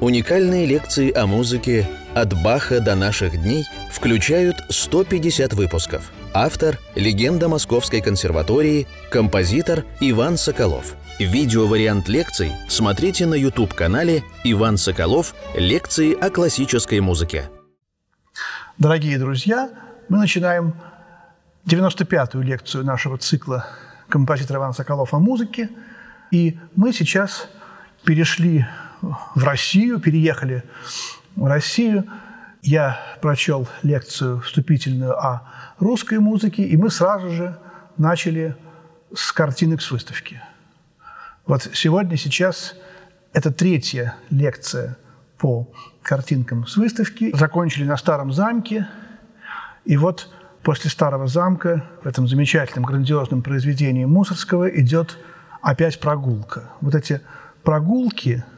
Уникальные лекции о музыке «От Баха до наших дней» включают 150 выпусков. Автор – легенда Московской консерватории, композитор Иван Соколов. Видеовариант лекций смотрите на YouTube-канале «Иван Соколов. Лекции о классической музыке». Дорогие друзья, мы начинаем 95-ю лекцию нашего цикла «Композитор Иван Соколов о музыке». И мы сейчас перешли в Россию, переехали в Россию. Я прочел лекцию вступительную о русской музыке, и мы сразу же начали с картинок с выставки. Вот сегодня, сейчас, это третья лекция по картинкам с выставки. Закончили на Старом замке, и вот после Старого замка в этом замечательном, грандиозном произведении Мусорского идет опять прогулка. Вот эти прогулки –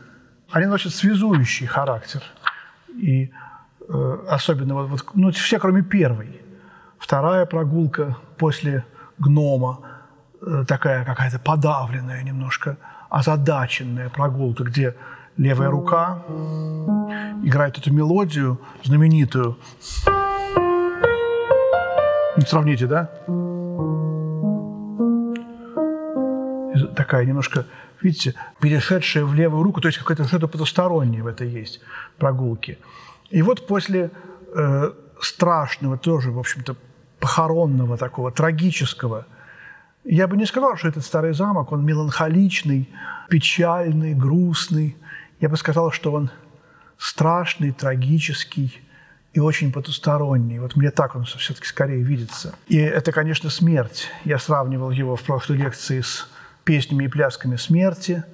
они носят связующий характер. И э, особенно вот, вот, ну, все, кроме первой. Вторая прогулка после гнома, э, такая какая-то подавленная немножко, озадаченная прогулка, где левая рука играет эту мелодию знаменитую. Сравните, да? Такая немножко видите, перешедшая в левую руку, то есть какое-то что-то потустороннее в этой есть прогулки. И вот после э, страшного, тоже, в общем-то, похоронного такого, трагического, я бы не сказал, что этот старый замок, он меланхоличный, печальный, грустный. Я бы сказал, что он страшный, трагический и очень потусторонний. Вот мне так он все-таки скорее видится. И это, конечно, смерть. Я сравнивал его в прошлой лекции с песнями и плясками смерти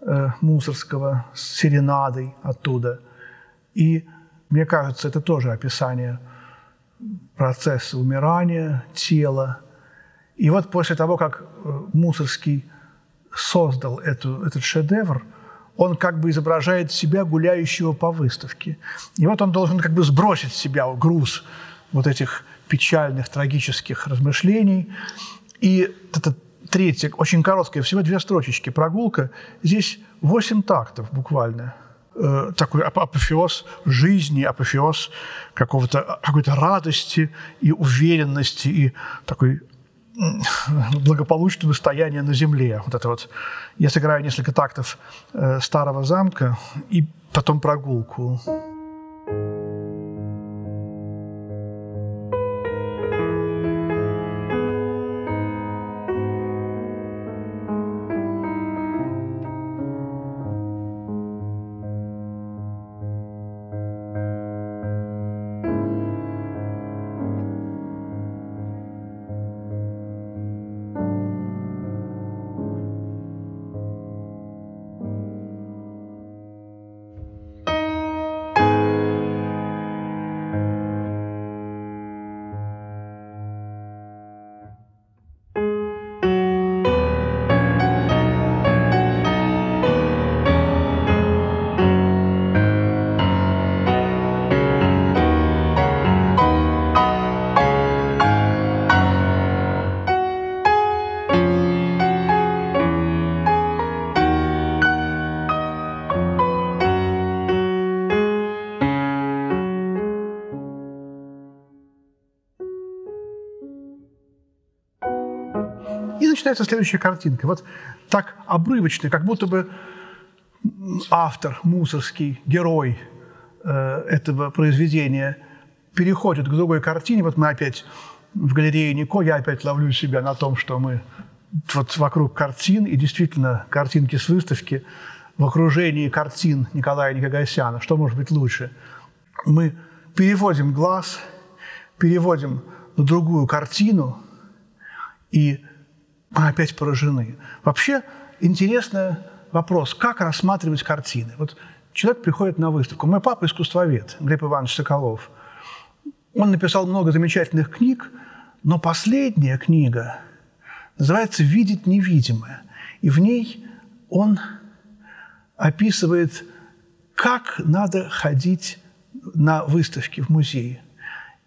э, Мусорского, с серенадой оттуда. И мне кажется, это тоже описание процесса умирания тела. И вот после того, как э, Мусорский создал эту, этот шедевр, он как бы изображает себя гуляющего по выставке. И вот он должен как бы сбросить с себя груз вот этих печальных, трагических размышлений. И этот третья, очень короткая, всего две строчечки, прогулка. Здесь восемь тактов буквально. Э, такой апофеоз жизни, апофеоз какого-то, какой-то радости и уверенности, и такой благополучного стояния на земле. Вот это вот. Я сыграю несколько тактов э, старого замка и потом прогулку. Начинается следующая картинка. Вот так обрывочно, как будто бы автор, мусорский герой э, этого произведения переходит к другой картине. Вот мы опять в галерее Нико, я опять ловлю себя на том, что мы вот вокруг картин, и действительно картинки с выставки, в окружении картин Николая Никогасяна, что может быть лучше? Мы переводим глаз, переводим на другую картину, и мы опять поражены. Вообще интересный вопрос, как рассматривать картины. Вот человек приходит на выставку. Мой папа искусствовед, Глеб Иванович Соколов. Он написал много замечательных книг, но последняя книга называется «Видеть невидимое». И в ней он описывает, как надо ходить на выставки в музее.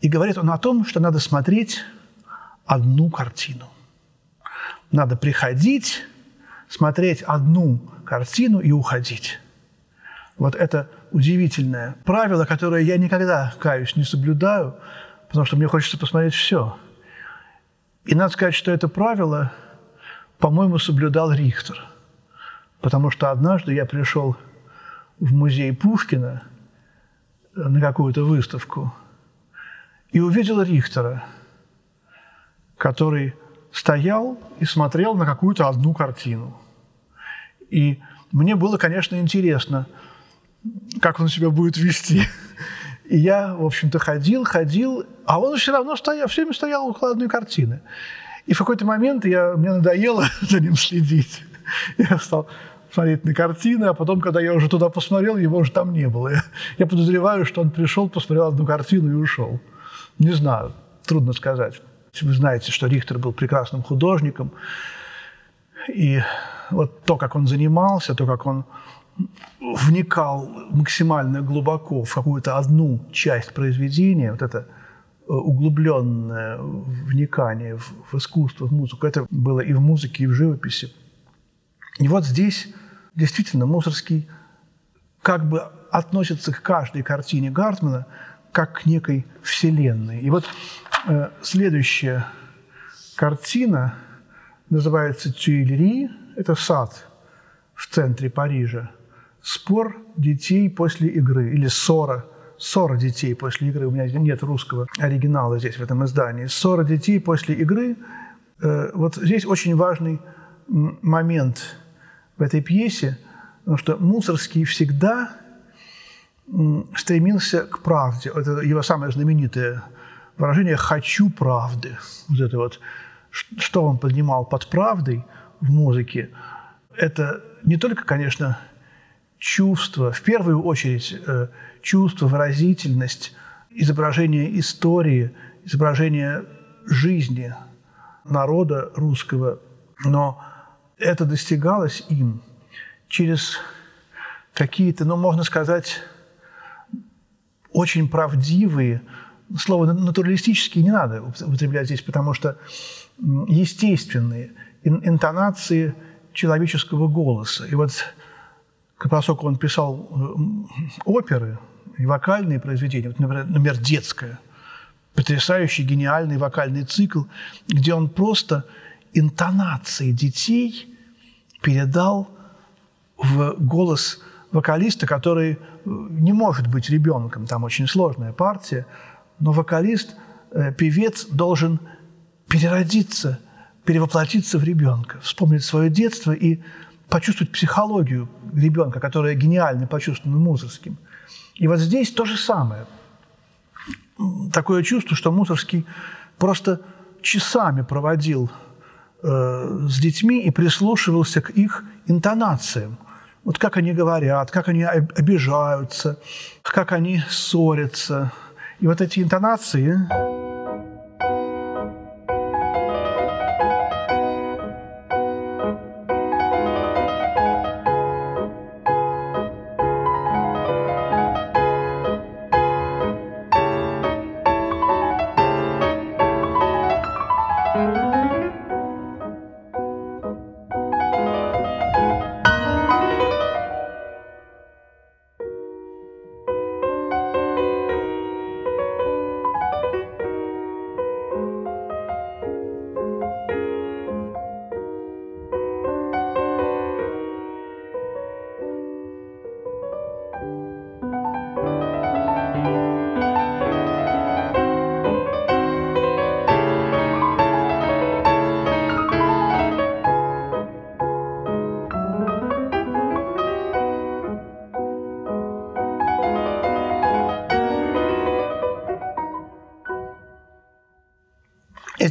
И говорит он о том, что надо смотреть одну картину – надо приходить, смотреть одну картину и уходить. Вот это удивительное правило, которое я никогда, каюсь, не соблюдаю, потому что мне хочется посмотреть все. И надо сказать, что это правило, по-моему, соблюдал Рихтер. Потому что однажды я пришел в музей Пушкина на какую-то выставку и увидел Рихтера, который стоял и смотрел на какую-то одну картину. И мне было, конечно, интересно, как он себя будет вести. И я, в общем-то, ходил, ходил, а он все равно стоял, все время стоял около одной картины. И в какой-то момент я, мне надоело за ним следить. Я стал смотреть на картины, а потом, когда я уже туда посмотрел, его уже там не было. Я подозреваю, что он пришел, посмотрел одну картину и ушел. Не знаю, трудно сказать. Вы знаете, что Рихтер был прекрасным художником, и вот то, как он занимался, то, как он вникал максимально глубоко в какую-то одну часть произведения, вот это э, углубленное вникание в, в искусство, в музыку, это было и в музыке, и в живописи. И вот здесь действительно Мусорский как бы относится к каждой картине Гартмана как к некой вселенной. И вот следующая картина называется «Тюильри». Это сад в центре Парижа – спор детей после игры или ссора, ссора детей после игры. У меня нет русского оригинала здесь, в этом издании. Ссора детей после игры. Э, вот здесь очень важный момент в этой пьесе, потому что Мусорский всегда стремился к правде. Это его самое знаменитое выражение «хочу правды». Вот это вот, что он поднимал под правдой в музыке, это не только, конечно, чувство, в первую очередь э, чувство, выразительность, изображение истории, изображение жизни народа русского. Но это достигалось им через какие-то, ну, можно сказать, очень правдивые, слово натуралистические не надо употреблять здесь, потому что естественные интонации человеческого голоса. И вот поскольку он писал оперы и вокальные произведения, вот, например, например, детское, потрясающий, гениальный вокальный цикл, где он просто интонации детей передал в голос вокалиста, который э, не может быть ребенком, там очень сложная партия, но вокалист, э, певец должен переродиться, перевоплотиться в ребенка, вспомнить свое детство и почувствовать психологию ребенка, которая гениально почувствована Мусорским. И вот здесь то же самое. Такое чувство, что Мусорский просто часами проводил э, с детьми и прислушивался к их интонациям. Вот как они говорят, как они обижаются, как они ссорятся. И вот эти интонации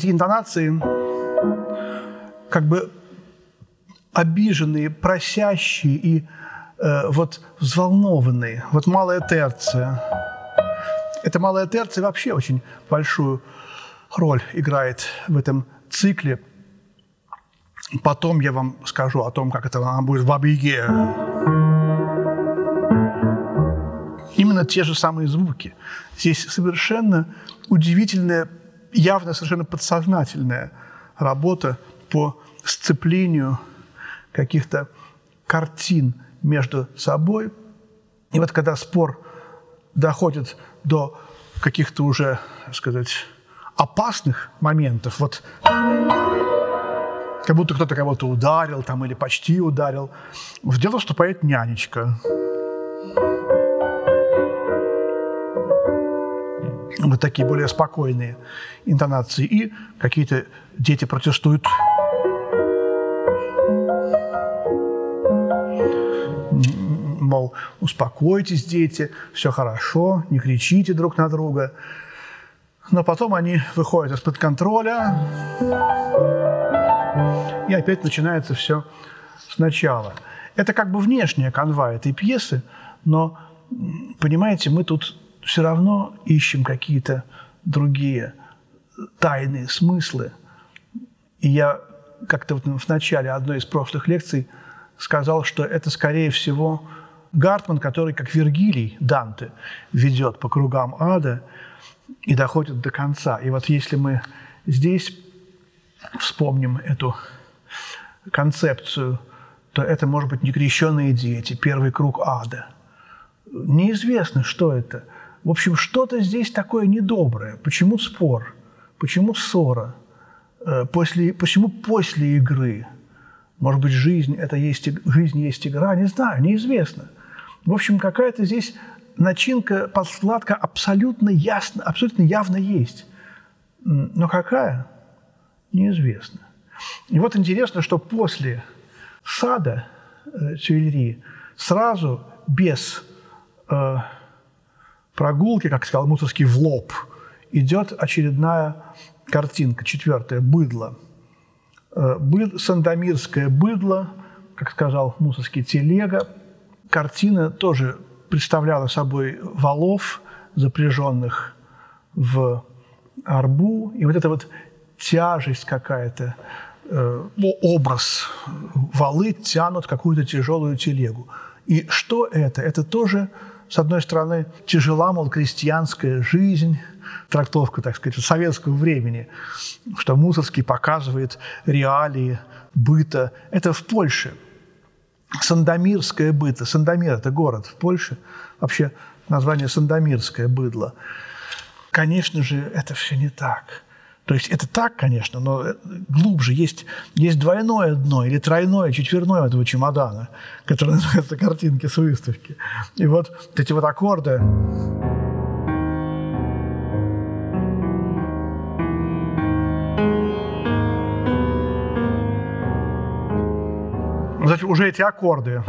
эти интонации как бы обиженные, просящие и э, вот взволнованные. Вот малая терция. Эта малая терция вообще очень большую роль играет в этом цикле. Потом я вам скажу о том, как это она будет в Абиге. Именно те же самые звуки. Здесь совершенно удивительная явно совершенно подсознательная работа по сцеплению каких-то картин между собой И вот когда спор доходит до каких-то уже, так сказать, опасных моментов, вот как будто кто-то кого-то ударил там или почти ударил, в дело вступает нянечка. Вот такие более спокойные интонации. И какие-то дети протестуют. Мол, успокойтесь, дети, все хорошо, не кричите друг на друга. Но потом они выходят из-под контроля, и опять начинается все сначала. Это как бы внешняя канва этой пьесы, но, понимаете, мы тут все равно ищем какие-то другие тайные смыслы. И я как-то вот в начале одной из прошлых лекций сказал, что это, скорее всего, Гартман, который, как Вергилий Данте, ведет по кругам ада и доходит до конца. И вот если мы здесь вспомним эту концепцию, то это, может быть, некрещенные дети, первый круг ада. Неизвестно, что это. В общем, что-то здесь такое недоброе. Почему спор? Почему ссора? Э, после, почему после игры? Может быть, жизнь, это есть, жизнь есть игра? Не знаю, неизвестно. В общем, какая-то здесь начинка, подкладка абсолютно ясно, абсолютно явно есть. Но какая? Неизвестно. И вот интересно, что после сада э, Тюильри сразу без э, прогулки, как сказал Мусорский, в лоб идет очередная картинка, четвертая, быдло. Э, быд, сандомирское быдло, как сказал Мусорский, телега. Картина тоже представляла собой валов, запряженных в арбу. И вот эта вот тяжесть какая-то, э, образ валы тянут какую-то тяжелую телегу. И что это? Это тоже, с одной стороны, тяжела, мол, крестьянская жизнь, трактовка, так сказать, советского времени, что Мусорский показывает реалии быта. Это в Польше. Сандомирское быто. Сандомир – это город в Польше. Вообще название Сандомирское быдло. Конечно же, это все не так. То есть это так, конечно, но глубже есть, есть двойное дно или тройное, четверное этого чемодана, которое называется картинки с выставки. И вот эти вот аккорды... Значит, уже эти аккорды.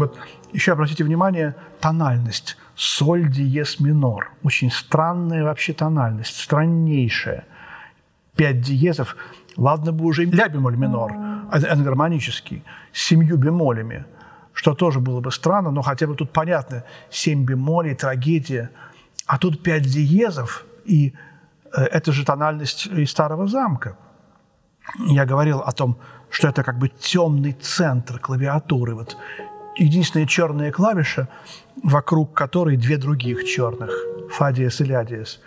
Вот еще обратите внимание, тональность – соль диез минор. Очень странная вообще тональность, страннейшая. Пять диезов, ладно бы уже ля бемоль минор, ангармонический, с семью бемолями, что тоже было бы странно, но хотя бы тут понятно, семь бемолей, трагедия, а тут пять диезов, и э, это же тональность из Старого замка. Я говорил о том, что это как бы темный центр клавиатуры, вот единственная черная клавиша, вокруг которой две других черных, фа диез и ля диез.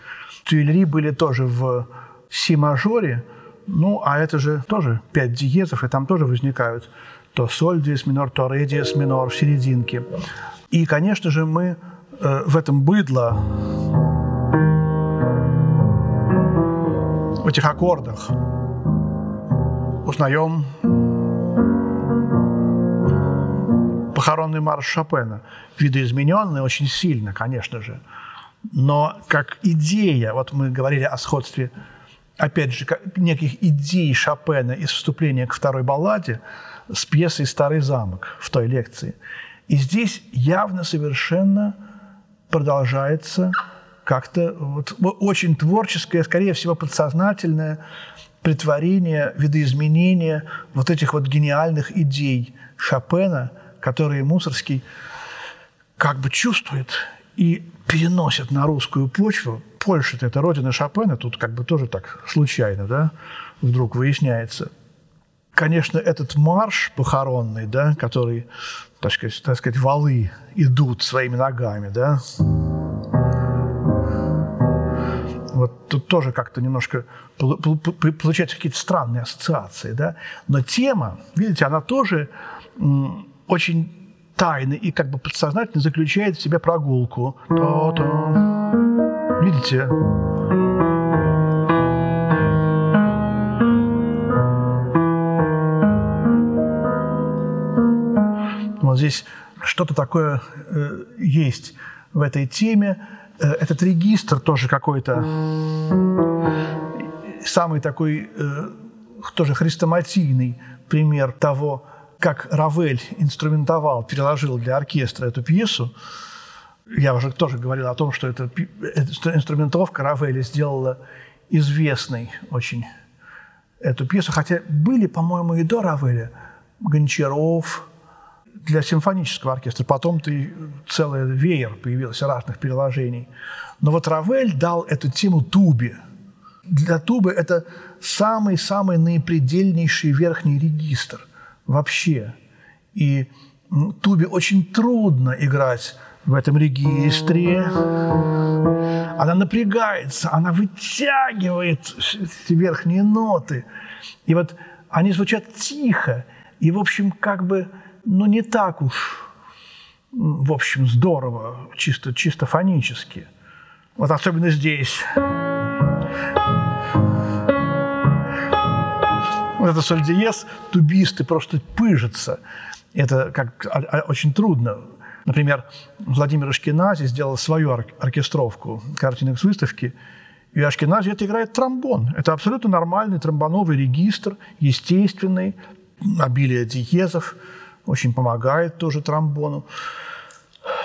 Тюильри были тоже в си-мажоре, ну, а это же тоже пять диезов, и там тоже возникают то соль диез минор, то ре диез минор в серединке. И, конечно же, мы э, в этом быдло, в этих аккордах узнаем похоронный марш Шопена. Видоизмененный очень сильно, конечно же. Но как идея, вот мы говорили о сходстве, опять же, неких идей Шопена из вступления к второй балладе с пьесой «Старый замок» в той лекции. И здесь явно совершенно продолжается как-то вот очень творческое, скорее всего, подсознательное притворение, видоизменение вот этих вот гениальных идей Шопена – которые Мусорский как бы чувствует и переносит на русскую почву. Польша – это родина Шопена, тут как бы тоже так случайно, да, вдруг выясняется. Конечно, этот марш похоронный, да, который, так сказать, так сказать, валы идут своими ногами, да, вот тут тоже как-то немножко получаются какие-то странные ассоциации, да. Но тема, видите, она тоже очень тайно и как бы подсознательно заключает в себе прогулку. То-то. Видите? Вот здесь что-то такое э, есть в этой теме. Э, этот регистр тоже какой-то самый такой э, тоже хрестоматийный пример того, как Равель инструментовал, переложил для оркестра эту пьесу. Я уже тоже говорил о том, что эта, эта инструментовка Равеля сделала известной очень эту пьесу, хотя были, по-моему, и до Равеля Гончаров, для симфонического оркестра. Потом-то целый веер появился разных переложений. Но вот Равель дал эту тему тубе. Для тубы это самый-самый наипредельнейший верхний регистр вообще. И тубе очень трудно играть в этом регистре. Она напрягается, она вытягивает верхние ноты. И вот они звучат тихо. И, в общем, как бы ну, не так уж, в общем, здорово, чисто, чисто фонически. Вот особенно здесь. Вот это соль диез, тубисты просто пыжатся. Это как а, а, очень трудно. Например, Владимир Ашкенази сделал свою ор- оркестровку картинок с выставки, и Ашкенази это играет тромбон. Это абсолютно нормальный тромбоновый регистр, естественный, обилие диезов – очень помогает тоже тромбону.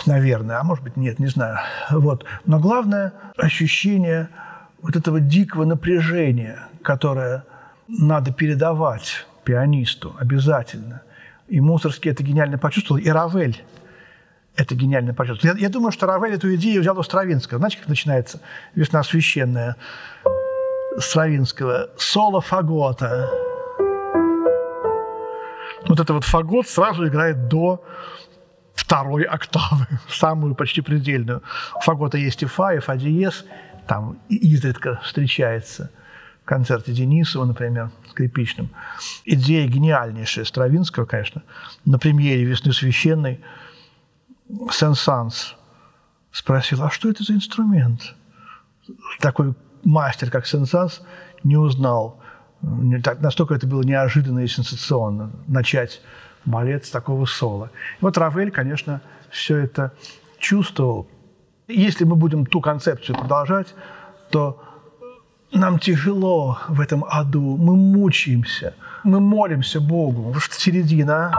Наверное, а может быть нет, не знаю. Вот. Но главное ощущение вот этого дикого напряжения, которое надо передавать пианисту обязательно. И Мусорский это гениально почувствовал, и Равель это гениально почувствовал. Я, я думаю, что Равель эту идею взял у Стравинского. Знаете, как начинается «Весна священная» Стравинского? «Соло фагота» вот это вот фагот сразу играет до второй октавы, самую почти предельную. У фагота есть и фа, и фа диез, там изредка встречается концерте Денисова, например, скрипичным. Идея гениальнейшая Стравинского, конечно, на премьере «Весны священной» Сен-Санс спросил, а что это за инструмент? Такой мастер, как Сен-Санс, не узнал настолько это было неожиданно и сенсационно начать балет с такого соло. И вот Равель, конечно, все это чувствовал. Если мы будем ту концепцию продолжать, то нам тяжело в этом аду, мы мучаемся, мы молимся Богу. Вот середина.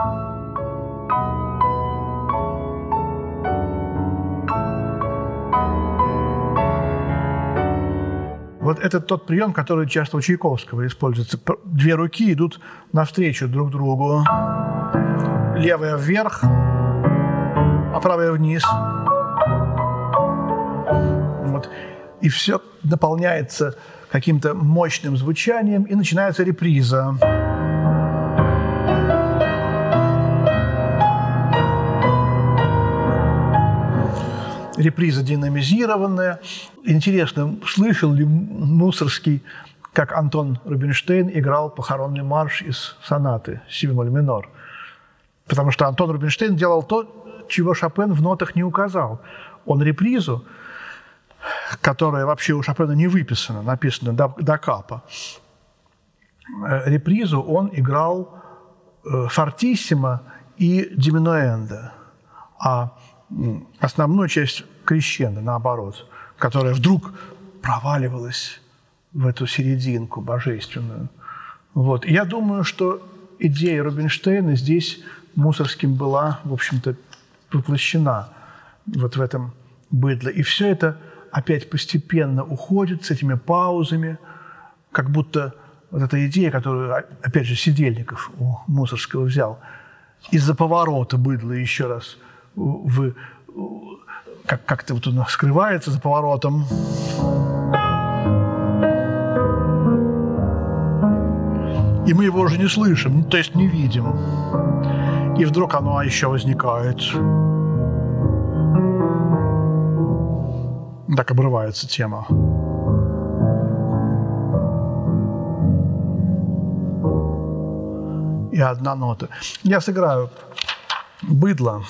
Вот это тот прием, который часто у Чайковского используется. Две руки идут навстречу друг другу. Левая вверх, а правая вниз. Вот. И все дополняется каким-то мощным звучанием, и начинается реприза. реприза динамизированная. Интересно, слышал ли Мусорский, как Антон Рубинштейн играл похоронный марш из сонаты си бемоль минор? Потому что Антон Рубинштейн делал то, чего Шопен в нотах не указал. Он репризу, которая вообще у Шопена не выписана, написана до, до капа, э, репризу он играл э, фортиссимо и диминуэнда. А основную часть крещенда, наоборот, которая вдруг проваливалась в эту серединку божественную. Вот. Я думаю, что идея Рубинштейна здесь Мусорским была, в общем-то, воплощена вот в этом быдле. И все это опять постепенно уходит с этими паузами, как будто вот эта идея, которую, опять же, Сидельников у Мусорского взял, из-за поворота быдла еще раз – в, как, как-то вот он скрывается за поворотом. И мы его уже не слышим, то есть не видим. И вдруг оно еще возникает. Так обрывается тема. И одна нота. Я сыграю быдло.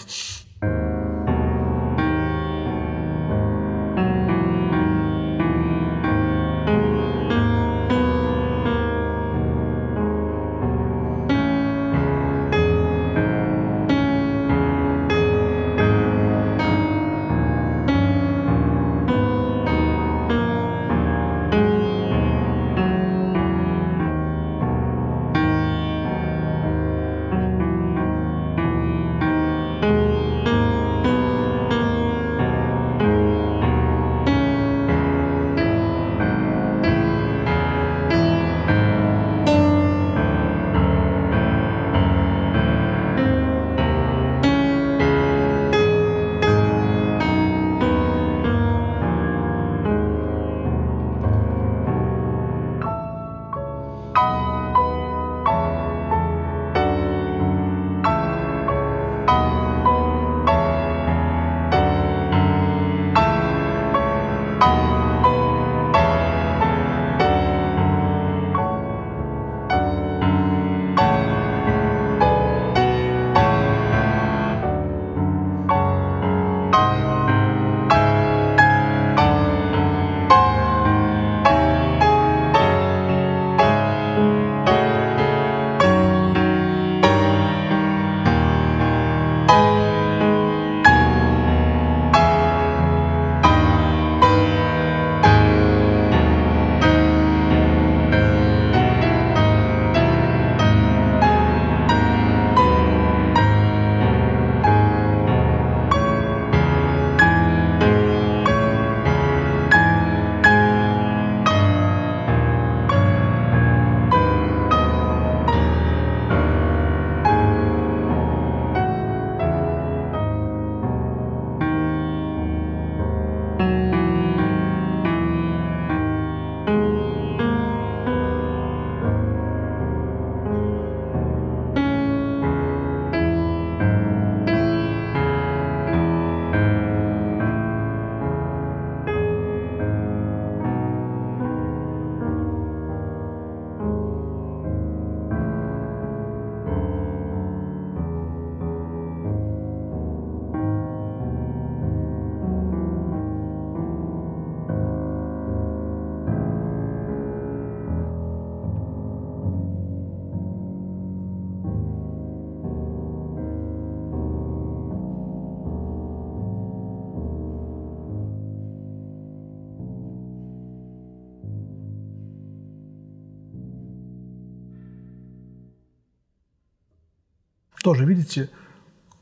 Тоже, видите,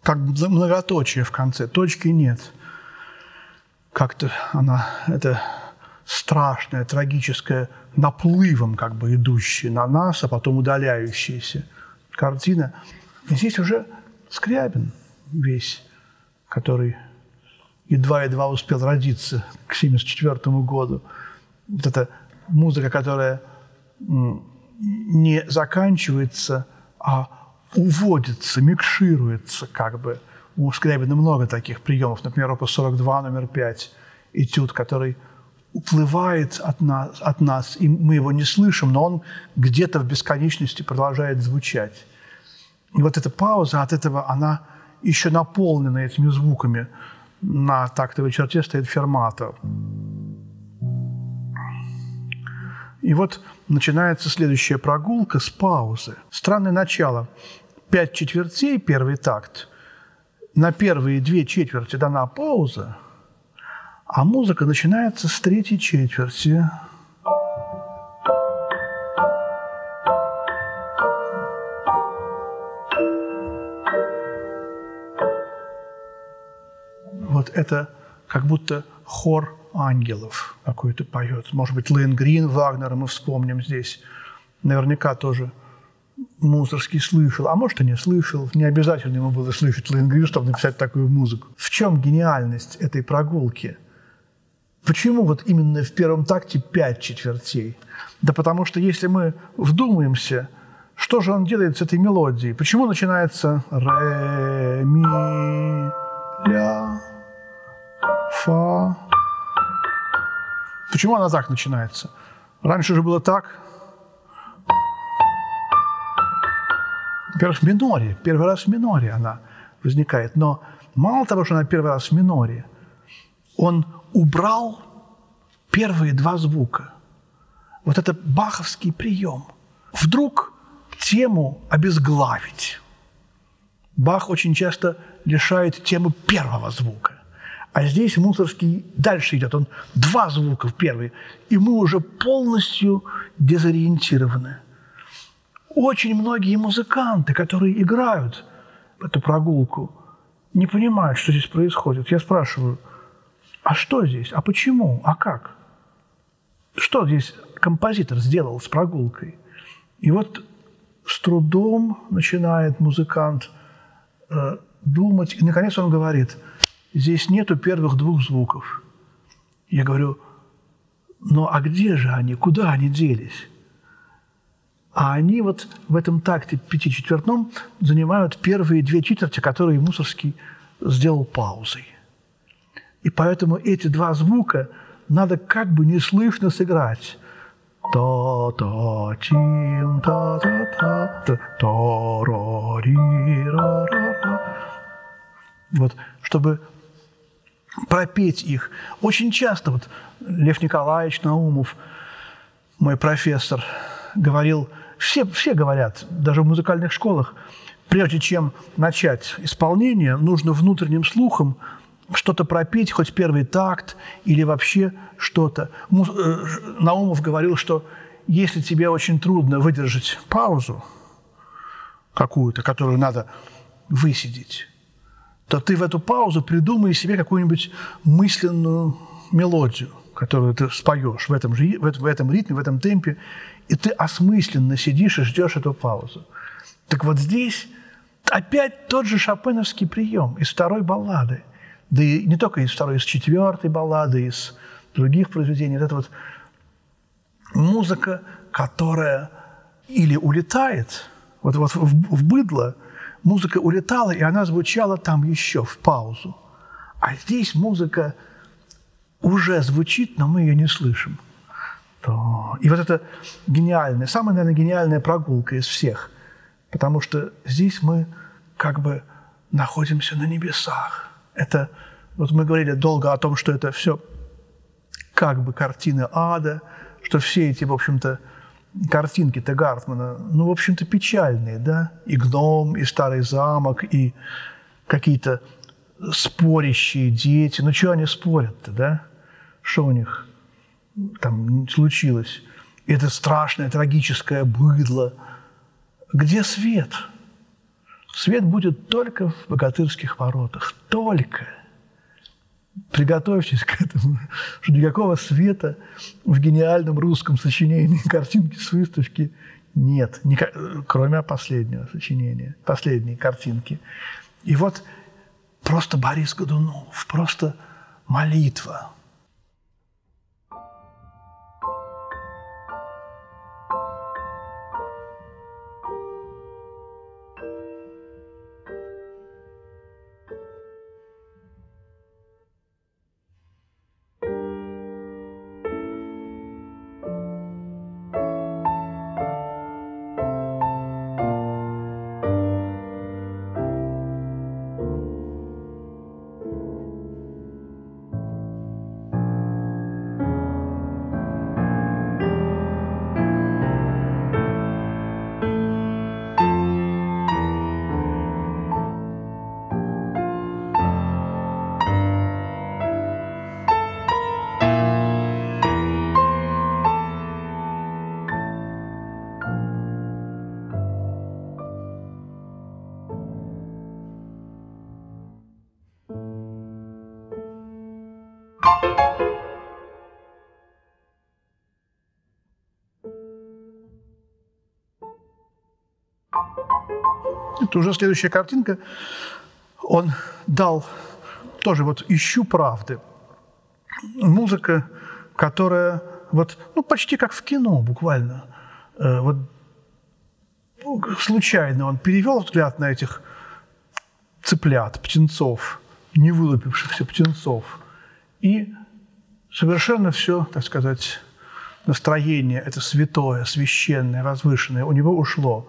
как бы многоточие в конце, точки нет. Как-то она, это страшная, трагическая, наплывом как бы идущая на нас, а потом удаляющаяся картина. И здесь уже Скрябин весь, который едва-едва успел родиться к 1974 году. Вот эта музыка, которая не заканчивается, а уводится, микшируется как бы. У Скрябина много таких приемов. Например, опус 42, номер 5, этюд, который уплывает от нас, от нас, и мы его не слышим, но он где-то в бесконечности продолжает звучать. И вот эта пауза от этого, она еще наполнена этими звуками. На тактовой черте стоит фермата. И вот начинается следующая прогулка с паузы. Странное начало. Пять четвертей, первый такт. На первые две четверти дана пауза, а музыка начинается с третьей четверти. Вот это как будто хор ангелов какой-то поет. Может быть, Лейн Грин Вагнера мы вспомним здесь. Наверняка тоже Мусорский слышал, а может и не слышал. Не обязательно ему было слышать Грин, чтобы написать такую музыку. В чем гениальность этой прогулки? Почему вот именно в первом такте пять четвертей? Да потому что если мы вдумаемся, что же он делает с этой мелодией? Почему начинается ре, ми, ля, фа, Почему она так начинается? Раньше же было так. Во-первых, в миноре. Первый раз в миноре она. возникает. Но мало того, что она первый раз в миноре, он убрал первые два звука. Вот это баховский прием. Вдруг тему обезглавить. Бах очень часто лишает темы первого звука. А здесь Мусорский дальше идет, он два звука в первый, и мы уже полностью дезориентированы. Очень многие музыканты, которые играют эту прогулку, не понимают, что здесь происходит. Я спрашиваю, а что здесь? А почему? А как? Что здесь композитор сделал с прогулкой? И вот с трудом начинает музыкант э, думать, и наконец он говорит – здесь нету первых двух звуков. Я говорю, ну а где же они, куда они делись? А они вот в этом такте пятичетвертном занимают первые две четверти, которые Мусорский сделал паузой. И поэтому эти два звука надо как бы неслышно сыграть. та та чин та та та та та ра ри ра ра Вот, чтобы пропеть их. Очень часто вот Лев Николаевич Наумов, мой профессор, говорил, все, все говорят, даже в музыкальных школах, прежде чем начать исполнение, нужно внутренним слухом что-то пропеть, хоть первый такт или вообще что-то. Э, Наумов говорил, что если тебе очень трудно выдержать паузу какую-то, которую надо высидеть, то ты в эту паузу придумай себе какую-нибудь мысленную мелодию, которую ты споешь в этом, же, в этом ритме, в этом темпе, и ты осмысленно сидишь и ждешь эту паузу. Так вот здесь опять тот же шопеновский прием из второй баллады. Да и не только из второй, из четвертой баллады, из других произведений. Это вот музыка, которая или улетает, вот, вот в, в быдло – музыка улетала, и она звучала там еще в паузу. А здесь музыка уже звучит, но мы ее не слышим. И вот это гениальная, самая, наверное, гениальная прогулка из всех. Потому что здесь мы как бы находимся на небесах. Это, вот мы говорили долго о том, что это все как бы картины ада, что все эти, в общем-то, картинки-то Гартмана, ну, в общем-то, печальные, да? И гном, и старый замок, и какие-то спорящие дети. Ну, что они спорят-то, да? Что у них там случилось? Это страшное, трагическое быдло. Где свет? Свет будет только в богатырских воротах. Только – приготовьтесь к этому, что никакого света в гениальном русском сочинении картинки с выставки нет, кроме последнего сочинения, последней картинки. И вот просто Борис Годунов, просто молитва – Это уже следующая картинка. Он дал тоже вот «Ищу правды». Музыка, которая вот, ну, почти как в кино буквально. Э, вот случайно он перевел взгляд на этих цыплят, птенцов, не вылупившихся птенцов. И совершенно все, так сказать, настроение, это святое, священное, возвышенное, у него ушло.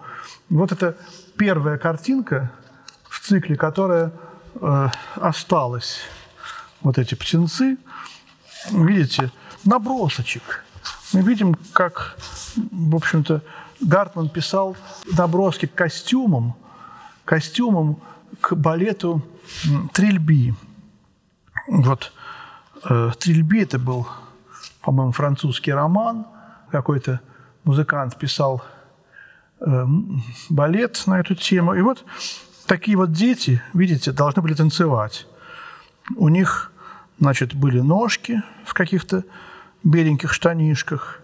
Вот это первая картинка в цикле, которая э, осталась, вот эти птенцы, видите, набросочек. Мы видим, как, в общем-то, Гартман писал наброски к костюмам, костюмам к балету «Трильби». Вот э, «Трильби» – это был, по-моему, французский роман. Какой-то музыкант писал э, балет на эту тему. И вот такие вот дети, видите, должны были танцевать. У них, значит, были ножки в каких-то беленьких штанишках,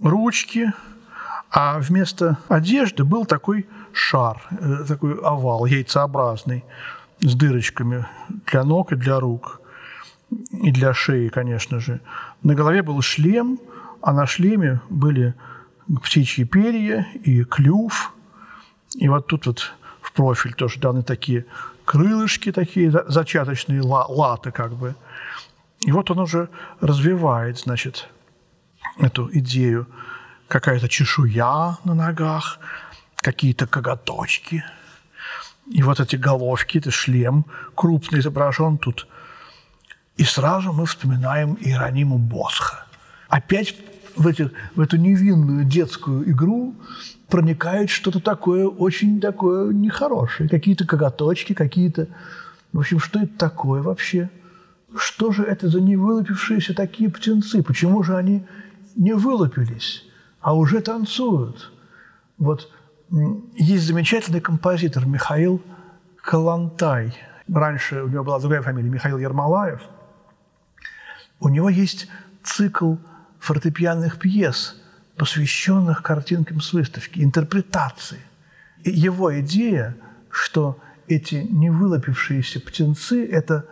ручки, а вместо одежды был такой шар, э, такой овал яйцеобразный с дырочками для ног и для рук, и для шеи, конечно же. На голове был шлем, а на шлеме были птичьи перья и клюв. И вот тут вот в профиль тоже даны такие крылышки, такие зачаточные латы как бы. И вот он уже развивает, значит, эту идею. Какая-то чешуя на ногах, какие-то коготочки. И вот эти головки, это шлем крупный изображен тут. И сразу мы вспоминаем Иерониму Босха. Опять в, эти, в эту невинную детскую игру проникает что-то такое, очень такое нехорошее. Какие-то коготочки, какие-то... В общем, что это такое вообще? Что же это за невылупившиеся такие птенцы? Почему же они не вылупились, а уже танцуют? Вот есть замечательный композитор Михаил Калантай. Раньше у него была другая фамилия, Михаил Ермолаев. У него есть цикл фортепианных пьес, посвященных картинкам с выставки, интерпретации. И его идея, что эти невылупившиеся птенцы – это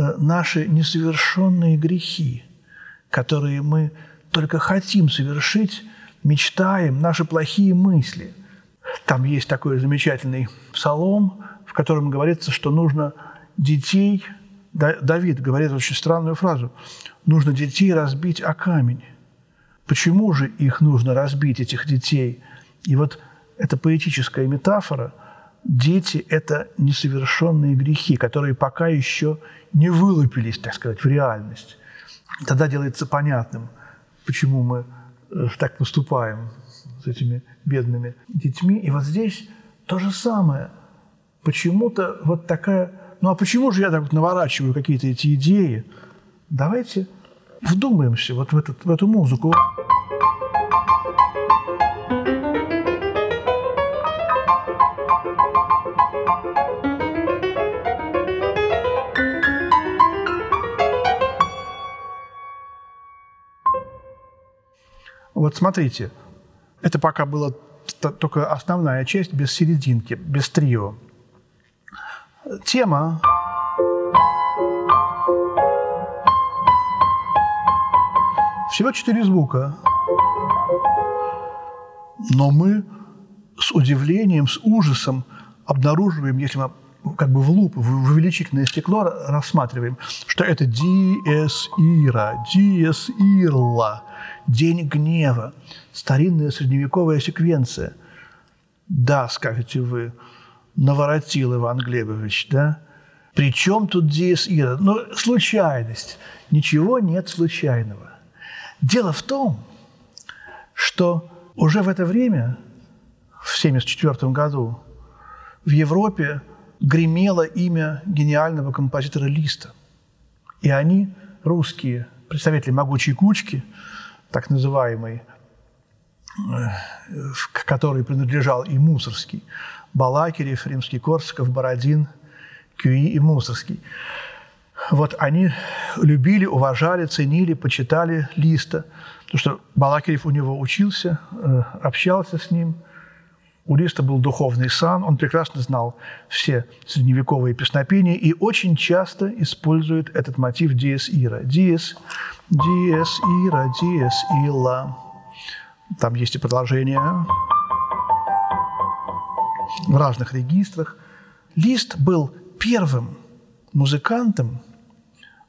Э, наши несовершенные грехи, которые мы только хотим совершить, мечтаем, наши плохие мысли. Там есть такой замечательный псалом, в котором говорится, что нужно детей, Давид говорит очень странную фразу, нужно детей разбить о камень. Почему же их нужно разбить, этих детей? И вот эта поэтическая метафора – дети – это несовершенные грехи, которые пока еще не вылупились, так сказать, в реальность. Тогда делается понятным, почему мы э, так поступаем с этими бедными детьми. И вот здесь то же самое. Почему-то вот такая... Ну а почему же я так вот наворачиваю какие-то эти идеи? Давайте вдумаемся вот в, этот, в эту музыку. Вот смотрите, это пока была только основная часть без серединки, без трио. Тема всего четыре звука. Но мы с удивлением, с ужасом обнаруживаем, если мы как бы в лупу, в увеличительное стекло рассматриваем, что это диэс ира, диэс ирла, день гнева, старинная средневековая секвенция. Да, скажете вы, наворотил Иван Глебович, да? Причем тут диэс ира? Ну, случайность. Ничего нет случайного. Дело в том, что уже в это время, в 1974 году, в Европе гремело имя гениального композитора Листа. И они, русские представители могучей кучки, так называемой, к которой принадлежал и Мусорский, Балакирев, Римский-Корсаков, Бородин, Кюи и Мусорский. Вот они любили, уважали, ценили, почитали Листа, потому что Балакирев у него учился, э, общался с ним – у Листа был духовный сан, он прекрасно знал все средневековые песнопения и очень часто использует этот мотив диес ира. Диес, диес ира, диес ила. Там есть и продолжение в разных регистрах. Лист был первым музыкантом,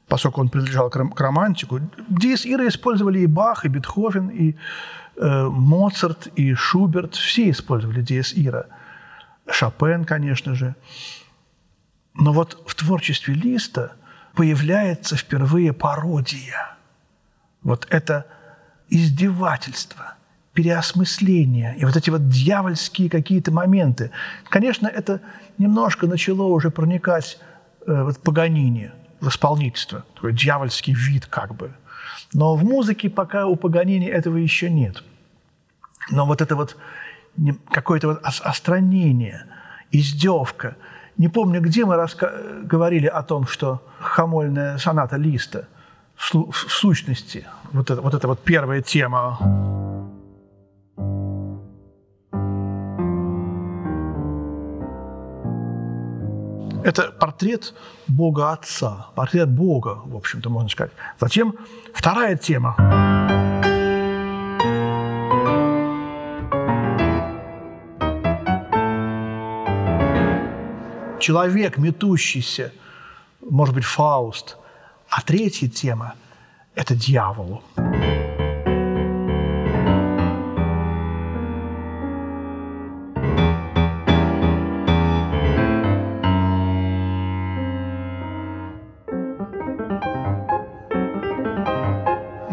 поскольку он принадлежал к романтику. Диес ира использовали и Бах, и Бетховен, и Э, Моцарт и Шуберт все использовали диез ира. Шопен, конечно же. Но вот в творчестве Листа появляется впервые пародия. Вот это издевательство, переосмысление и вот эти вот дьявольские какие-то моменты. Конечно, это немножко начало уже проникать э, вот Паганини в исполнительство, такой дьявольский вид как бы. Но в музыке пока у Паганини этого еще нет. Но вот это вот какое-то вот остранение, издевка. Не помню, где мы раска- говорили о том, что хамольная соната Листа в, в сущности, вот это, вот эта вот первая тема. Это портрет Бога Отца, портрет Бога, в общем-то, можно сказать. Затем вторая тема. Человек, метущийся, может быть, Фауст. А третья тема – это дьявол.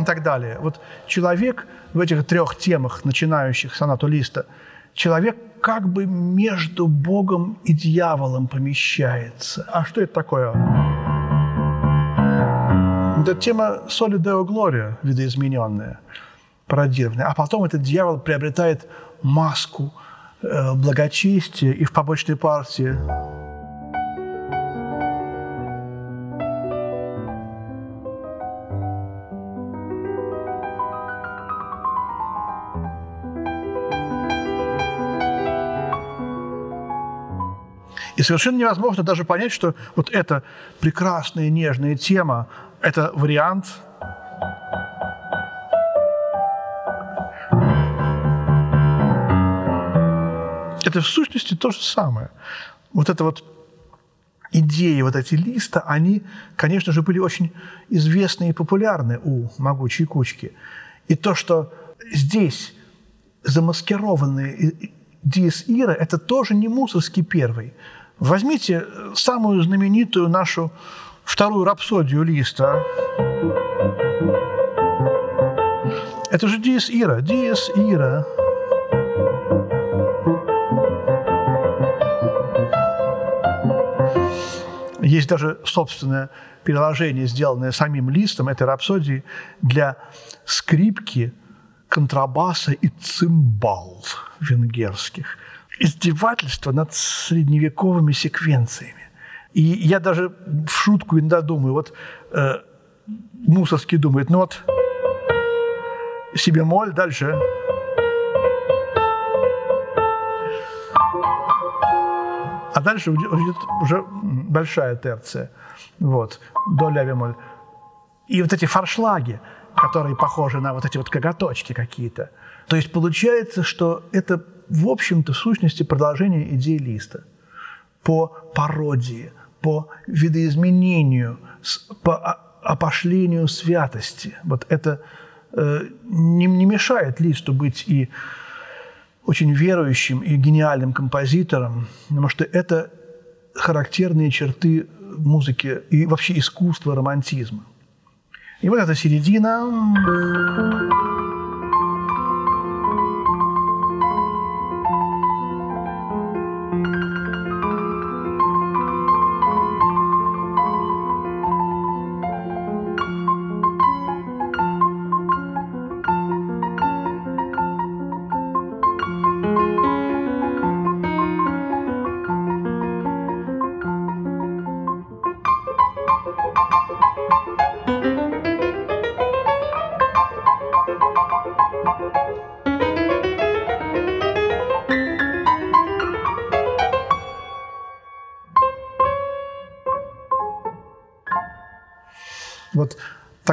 Так далее. Вот человек в этих трех темах, начинающих сонату Листа, человек как бы между Богом и дьяволом помещается. А что это такое? Это тема соли Део Глория, видоизмененная, пародированная. А потом этот дьявол приобретает маску э, благочестия и в побочной партии И совершенно невозможно даже понять, что вот эта прекрасная нежная тема – это вариант Это в сущности то же самое. Вот это вот идеи, вот эти листа, они, конечно же, были очень известны и популярны у могучей кучки. И то, что здесь замаскированные диес ира, это тоже не мусорский первый. Возьмите самую знаменитую нашу вторую рапсодию Листа. Это же Диес Ира, Диес Ира. Есть даже собственное переложение, сделанное самим Листом этой рапсодии для скрипки, контрабаса и цимбал венгерских – издевательство над средневековыми секвенциями. И я даже в шутку иногда думаю, вот э, Мусорский думает, ну вот си бемоль, дальше. А дальше идет уже большая терция. Вот, до ля бемоль. И вот эти фаршлаги, которые похожи на вот эти вот коготочки какие-то. То есть получается, что это в общем-то, в сущности, продолжение идеи Листа по пародии, по видоизменению, по опошлению святости. Вот это э, не, не мешает Листу быть и очень верующим и гениальным композитором, потому что это характерные черты музыки и вообще искусства романтизма. И вот эта середина...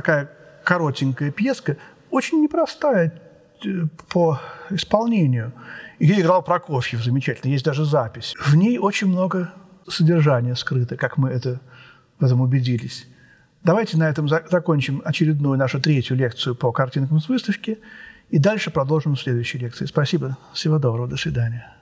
такая коротенькая пьеска, очень непростая э, по исполнению. Ее играл Прокофьев замечательно, есть даже запись. В ней очень много содержания скрыто, как мы это, в этом убедились. Давайте на этом закончим очередную нашу третью лекцию по картинкам с выставки и дальше продолжим в следующей лекции. Спасибо, всего доброго, до свидания.